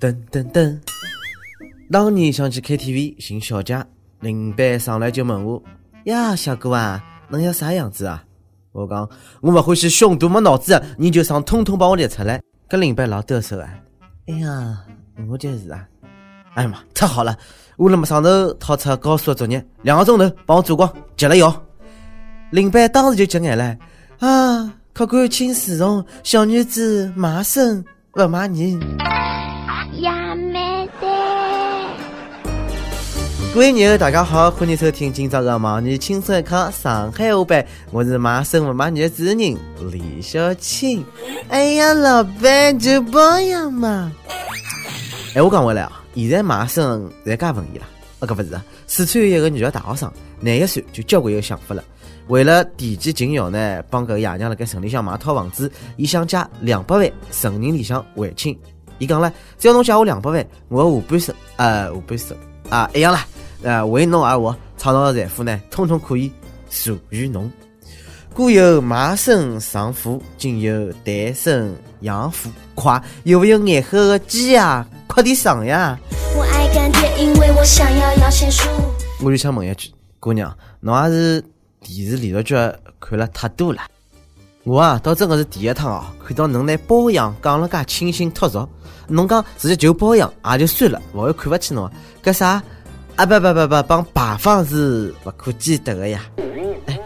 噔噔噔！当年想去 KTV 寻小姐，领班上来就问我：“呀，小哥啊，侬要啥样子啊？”我讲：“我勿欢喜胸大没脑子，你就上通通帮我列出来。”搿领班老得瑟啊！哎呀，我就是啊！哎呀妈，太好了！我辣么上头掏出高数作业，两个钟头帮我做光，急了要。领班当时就急眼了啊！客官请自重，小女子骂生勿骂人。各位友，大家好，欢迎收听今朝的《盲女轻松一刻上海话版》，我是骂生勿骂女的主持人李小青。哎呀，老板就包养嘛！哎，我讲回来啊，现在骂生侪介文艺了，啊，搿勿是啊。四川有一个女的大学生，廿一岁就交关有想法了。为了提前尽孝呢，帮搿个爷娘辣盖城里向买套房子，伊想借两百万存银里向还清。伊讲了，只要侬借我两百万，我下半生，呃，下半生啊，一样啦。呃，为侬而活，创造的财富呢，统统可以属于侬。古有卖身丧父，今有单身养父，快有没有眼黑的鸡呀？快点上呀！我爱干爹，因为我想要摇钱树。我就想问一句，姑娘，侬也是电视连续剧看了太多了？我啊，倒真的是第一趟啊，看到侬拿包养讲了介清新脱俗。侬讲直接就包养也就算了，勿会看勿起侬。搿啥？啊不不不不，帮牌坊是不可兼得的呀！哎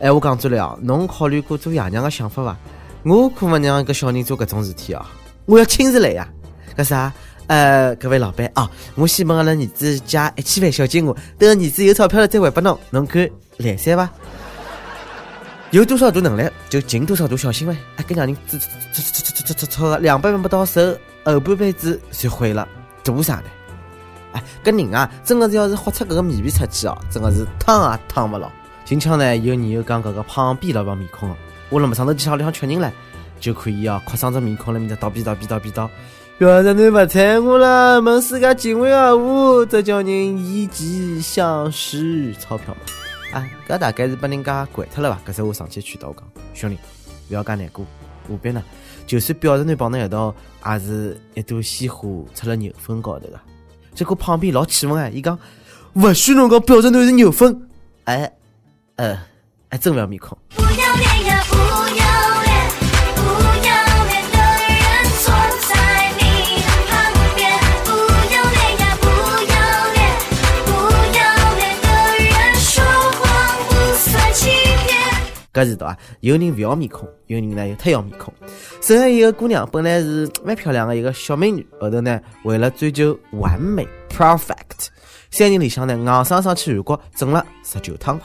哎，我讲出来哦，侬考虑过做爷娘的想法伐？我可勿让一个小人做搿种事体哦！我要亲自来呀！搿啥？呃，各位老板啊，我先问阿拉儿子借一千万小金额，等儿子有钞票了再还拨侬，侬看来三伐？有多少大能力就进多少大小心呗，还跟让人搓搓搓搓搓搓搓搓只两百万不到手，后半辈子就毁了，图啥呢？哎，搿人啊，真的是要是豁出搿个面皮出去哦，真的是躺也躺勿牢。今朝呢，有人又讲搿个胖逼老板面孔哦，我辣么上头去屋里向缺人了，就可以哦，哭丧只面孔辣面搭叨逼叨逼叨逼叨。原是你不睬我了，问世界敬畏何物，这叫人以己相许钞票嘛？啊，搿大概是被人家拐脱了吧？搿时候我上去劝导我讲，兄弟，勿要介难过，何必呢？就算表侄女帮侬一道，也是一朵鲜花出了牛粪高头个。结果旁边老气愤哎，伊讲勿许侬讲表侄女是牛粪，哎，呃，还真勿要面孔。搿是道啊，有人勿要面孔，有人呢又太要面孔。首先一个姑娘本来是蛮漂亮的一个小美女，后头呢为了追求完美 perfect，三年里向呢硬生生去韩国整了十九趟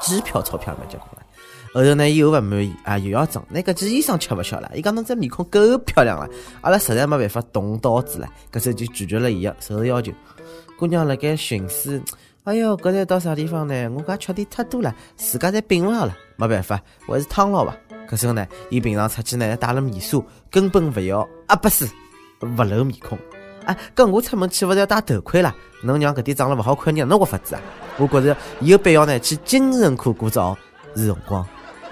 机票钞票蛮结棍了。后头呢伊又勿满意啊，又要整，那个件衣裳吃勿消了。伊讲侬这面孔够漂亮了，阿拉实在没办法动刀子了，搿时就拒绝了伊个首要求。姑娘辣盖寻思。哎哟，搿才到啥地方呢？我讲吃的太多了，自家侪病了好了，没办法，还是躺牢吧。搿时候呢，伊平常出去呢带了面纱，根本勿要啊，不是勿露面孔。哎，搿我出门去勿是要戴头盔啦？侬让搿点长了勿好看，让侬活法子啊？我觉着有必要呢去精神科过照，是辰光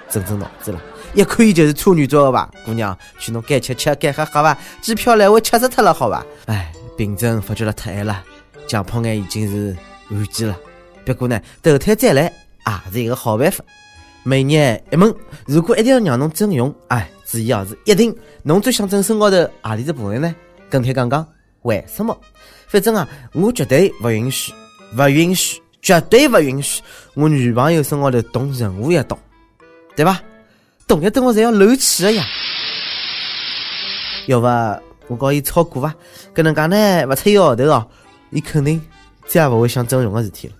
整整脑子了。一看伊就是处女座的吧，姑娘，去侬该吃吃，该喝喝吧，机票来回吃死脱了好吧？哎，病症发觉了太晚了，强迫眼已经是。完结了，不过呢，投胎再来也是一个好办法。每年一问，如果一定要让侬整容，哎，注意啊，是一定。侬最想整身高头何里只部位呢？跟帖讲讲为什么？反正啊，我绝对不允许，不允许，绝对不允许我女朋友身高头动任何一刀，对吧？动一动我侪要漏气的呀。要不我告伊炒股伐？搿能介呢，勿出一个号头哦，伊肯定。再也勿会想整容的事体了，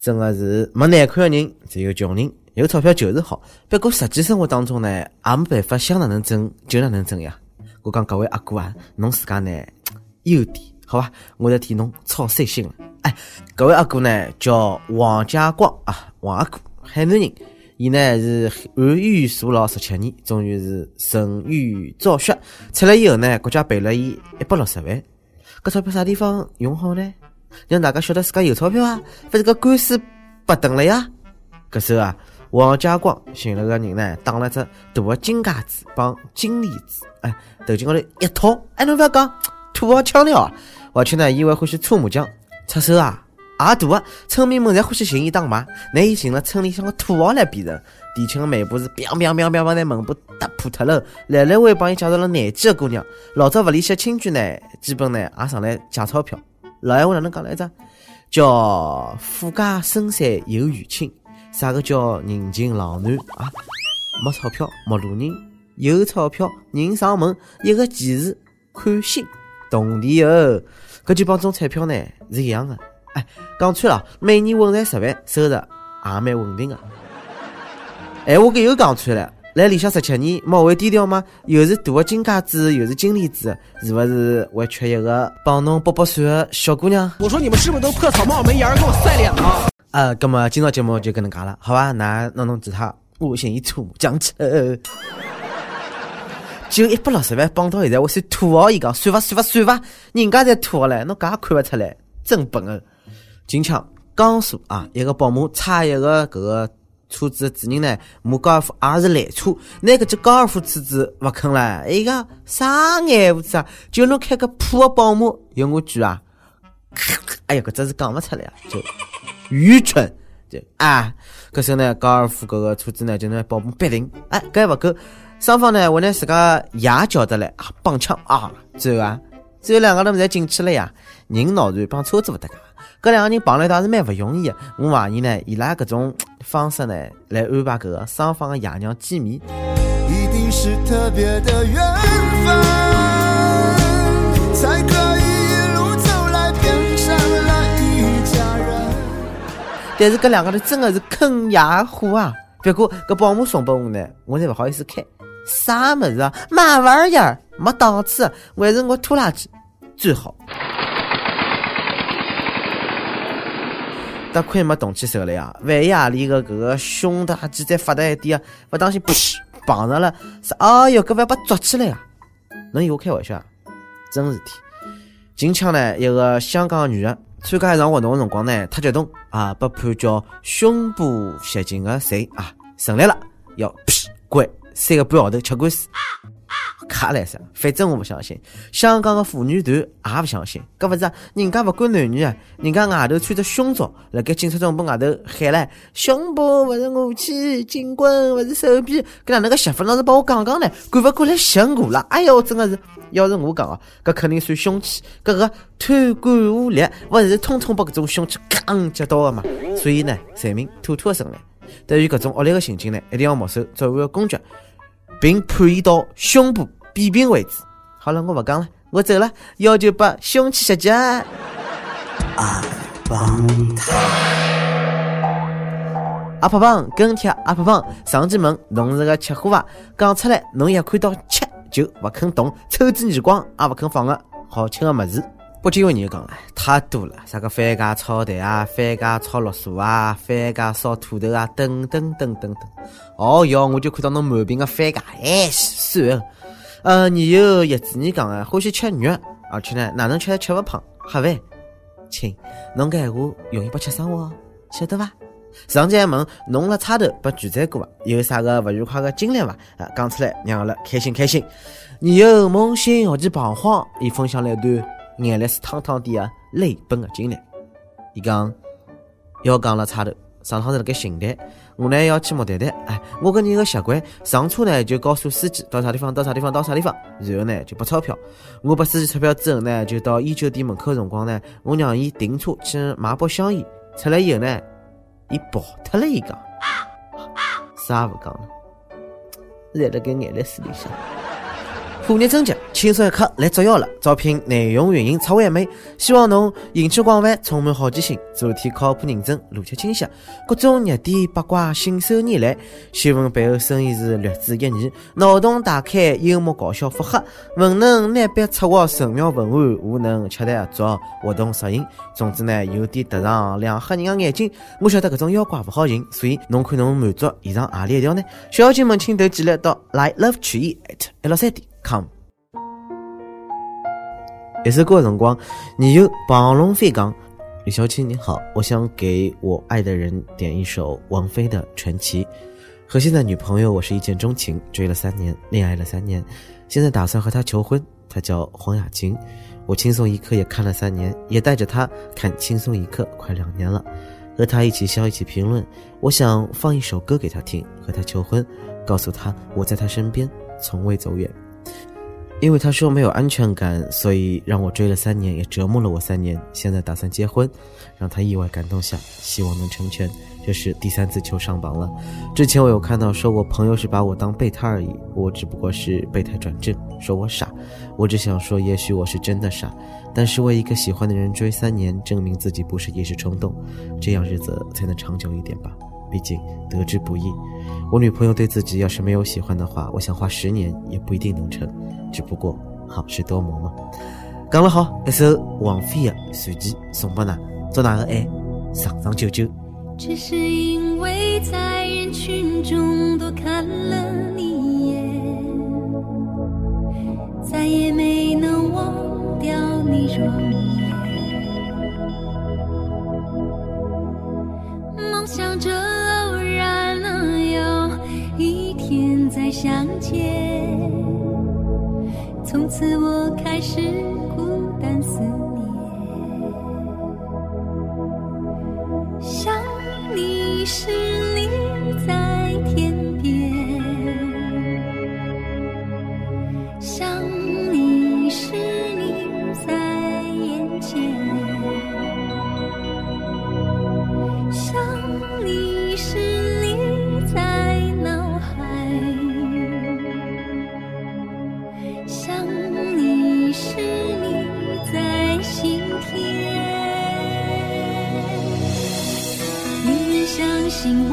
真的是没难看的人，只有穷人。有钞票就是好，不过实际生活当中呢，也没办法想哪能整就哪能整呀。我讲各位阿哥啊，侬自家呢优点好吧，我在替侬操碎心了。哎，各位阿哥呢叫王家光啊，王阿哥，海南人，伊呢是韩语坐牢十七年，终于是胜于造血，出来以后呢，国家赔了伊一百六十万，搿钞票啥地方用好呢？让大家晓得自家有钞票啊，不是个官司白等了呀。搿时候啊，王家光寻了个人呢，打了只大的金戒指帮金链子，哎，头颈高头一套，哎，侬勿要讲，土豪腔调啊！而且呢，伊还欢喜搓麻将、出手啊，也大啊！村民们侪欢喜寻伊打麻，拿伊寻了村里向个土豪来比人。提亲个媒婆是彪彪彪彪把那门部打破脱了，来来回帮伊介绍了廿几个姑娘。老早勿联系亲眷呢，基本呢也上来借钞票。老闲话哪能讲来着？叫富家深山有远亲，啥个叫人情冷暖啊？没钞票陌路人，有钞票人上门，一个奇事看心。同地哦，搿就帮中彩票呢是一样的。哎，讲穿了，每年稳赚十万，收入也蛮稳定的。哎，我搿又讲穿了，来里向十七年，莫会低调吗？又是大个金戒指，又是金链子，是勿是会缺一个帮侬剥剥蒜的小姑娘？我说你们是不是都破草帽没檐给我晒脸呢？啊，葛么今朝节目就搿能介了，好吧？那弄弄其他，我寻伊吐讲起。就 一百六十万帮到现在，我算土豪一讲，算伐算伐算伐，人家才土豪嘞，侬搿也看勿出来，真笨哦！近腔江苏啊，一个保姆差一个搿个。车子的主人呢，摸高尔夫也是来车，那个只高尔夫车子勿肯了，哎个啥眼胡子啊？就侬开个破个宝马，有我句啊？哎呀，搿真是讲勿出来啊！就愚蠢，就啊！搿时呢，高尔夫搿个车子呢，就拿保姆逼停，哎，搿还勿够，双方呢，还拿自家爷叫得来啊，帮枪啊，最后啊，最后两个人侪进去了呀，人闹断，帮车子勿搭界。搿两个人碰了一道是蛮勿容易的，我怀疑呢，伊拉搿种方式呢，来安排搿个双方的爷娘见面。一定是特别的缘分，才可以一路走来变成了一家人。但是搿两个人真的是坑爷货啊！不过搿保姆送拨我呢，我才勿好意思开。啥物事啊？嘛玩意儿？没档次，还是我拖拉机最好。得亏没动起手来呀！万一阿里个搿个胸大肌再发达一点啊，勿当心噗碰上了，是哎哟，搿勿要把抓起来啊！侬以为开玩笑啊？真事体。近腔呢，一个香港个女的参加一场活动个辰光呢，太激动啊，被判叫胸部袭警个罪啊，成立了，要噗关三个半号头吃官司。卡来噻，反正我不相信，香港的妇女团也不相信，搿勿是人家勿管男女啊，人家外头穿着胸罩，辣盖警察总部外头喊唻，胸部勿是武器，警棍勿是手臂，搿哪能个媳妇老是帮我讲讲呢？赶勿过来吓我了，哎哟，真的是，要是我讲哦，搿肯定算凶器，搿个贪官污吏，勿是通通把搿种凶器扛接到的嘛？所以呢，人民妥妥的胜利。对于搿种恶劣的行径呢，一定要没收作为公爵，并判伊到胸部。毙命为止。好了，我不讲了，我走了。要求把凶器下架。阿棒糖，阿胖胖跟帖阿胖胖上期问侬是个吃货伐？讲出来，侬一看到吃就不肯动，抽支耳光也不肯放个好吃的么子。不仅有人讲了，太多了，啥个番茄炒蛋啊，番茄炒绿薯啊，番茄烧土豆啊，等等等等等。哦哟，我就看到侬满屏的番茄，哎，算了。呃，你有叶子，你讲啊，欢喜吃肉，而且呢，哪能吃吃不胖？黑饭，亲，侬搿闲话容易不吃生活，晓得伐？上节还问侬辣差头被拒载过伐有啥个勿愉快的经历伐？啊，讲出来让阿拉开心开心。你有梦醒，何其彷徨？伊分享了一段眼泪水淌淌的啊泪奔的经历。伊讲要讲了差头，上趟是辣盖邢台。我呢要去莫谈谈，哎，我个人个习惯，上车呢就告诉司机到啥地方，到啥地方，到啥地方，然后呢就拨钞票。我拨司机钞票之后呢，就到烟酒店门口辰光呢，我让伊停车去买包香烟。出来以后呢，伊跑脱了，伊讲，啥也勿讲了，在辣盖眼泪水里向。虎年征集，轻松一刻来捉妖了！招聘内容运营策划妹，希望侬兴趣广泛，充满好奇心，做题靠谱认真，逻辑清晰，各种热点八卦信手拈来。新闻背后深意是略知一二，脑洞大开，幽默搞笑，腹黑，文能拿笔策划神妙文案，武能洽谈合作，活动摄影。总之呢，有点特长，亮黑人。的眼睛。我晓得搿种妖怪勿好寻，所以侬看侬满足以上何里一条呢？小妖精们，请投简历到 i love 曲艺 at 一六三点。come。一首歌的辰光，你有暴龙飞港。李小青你好，我想给我爱的人点一首王菲的《传奇》。和现在女朋友我是一见钟情，追了三年，恋爱了三年，现在打算和她求婚。她叫黄雅琴。我轻松一刻也看了三年，也带着她看轻松一刻快两年了，和她一起笑，一起评论。我想放一首歌给她听，和她求婚，告诉她我在她身边，从未走远。因为他说没有安全感，所以让我追了三年，也折磨了我三年。现在打算结婚，让他意外感动下，希望能成全。这是第三次求上榜了。之前我有看到说我朋友是把我当备胎而已，我只不过是备胎转正，说我傻。我只想说，也许我是真的傻，但是为一个喜欢的人追三年，证明自己不是一时冲动，这样日子才能长久一点吧。毕竟得之不易。我女朋友对自己要是没有喜欢的话，我想花十年也不一定能成。只不过好事多磨嘛。讲了好，一首王菲的《传奇》送给㑚，祝㑚的爱长长久久。只是因为在人群中多看了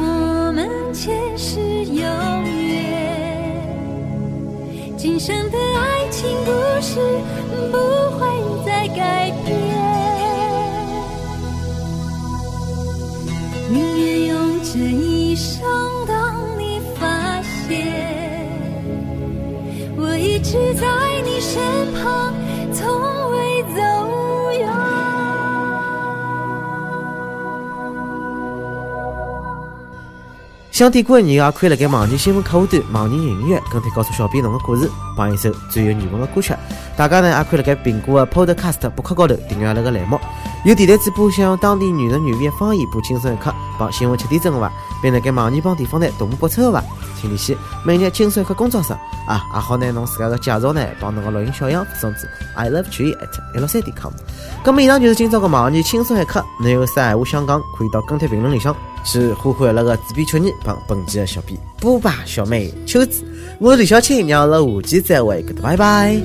我们前世有约，今生的想听歌的人也可以辣盖网易新闻客户端、网易云音乐跟帖告诉小编侬的故事，帮一首最有缘分的歌曲。大家呢也可以辣盖苹果的 Podcast 博客高头订阅阿拉个栏目。有电台主播想用当地原汁原味的方言播轻松一刻，帮新闻七点钟的话，并辣盖网易帮地方台同步播出的话，请联系每日轻松一刻工作室啊，也好拿侬自家的介绍呢，帮侬个录音小样发送至 i love tree at l 三点 com。咁么以上就是今朝个网易轻松一刻，侬有啥闲话想讲，可以到跟帖评论里向是呼唤了个纸币秋妮帮本期的小编波霸小妹秋子。我是李小青让我们下期再会 goodbye 再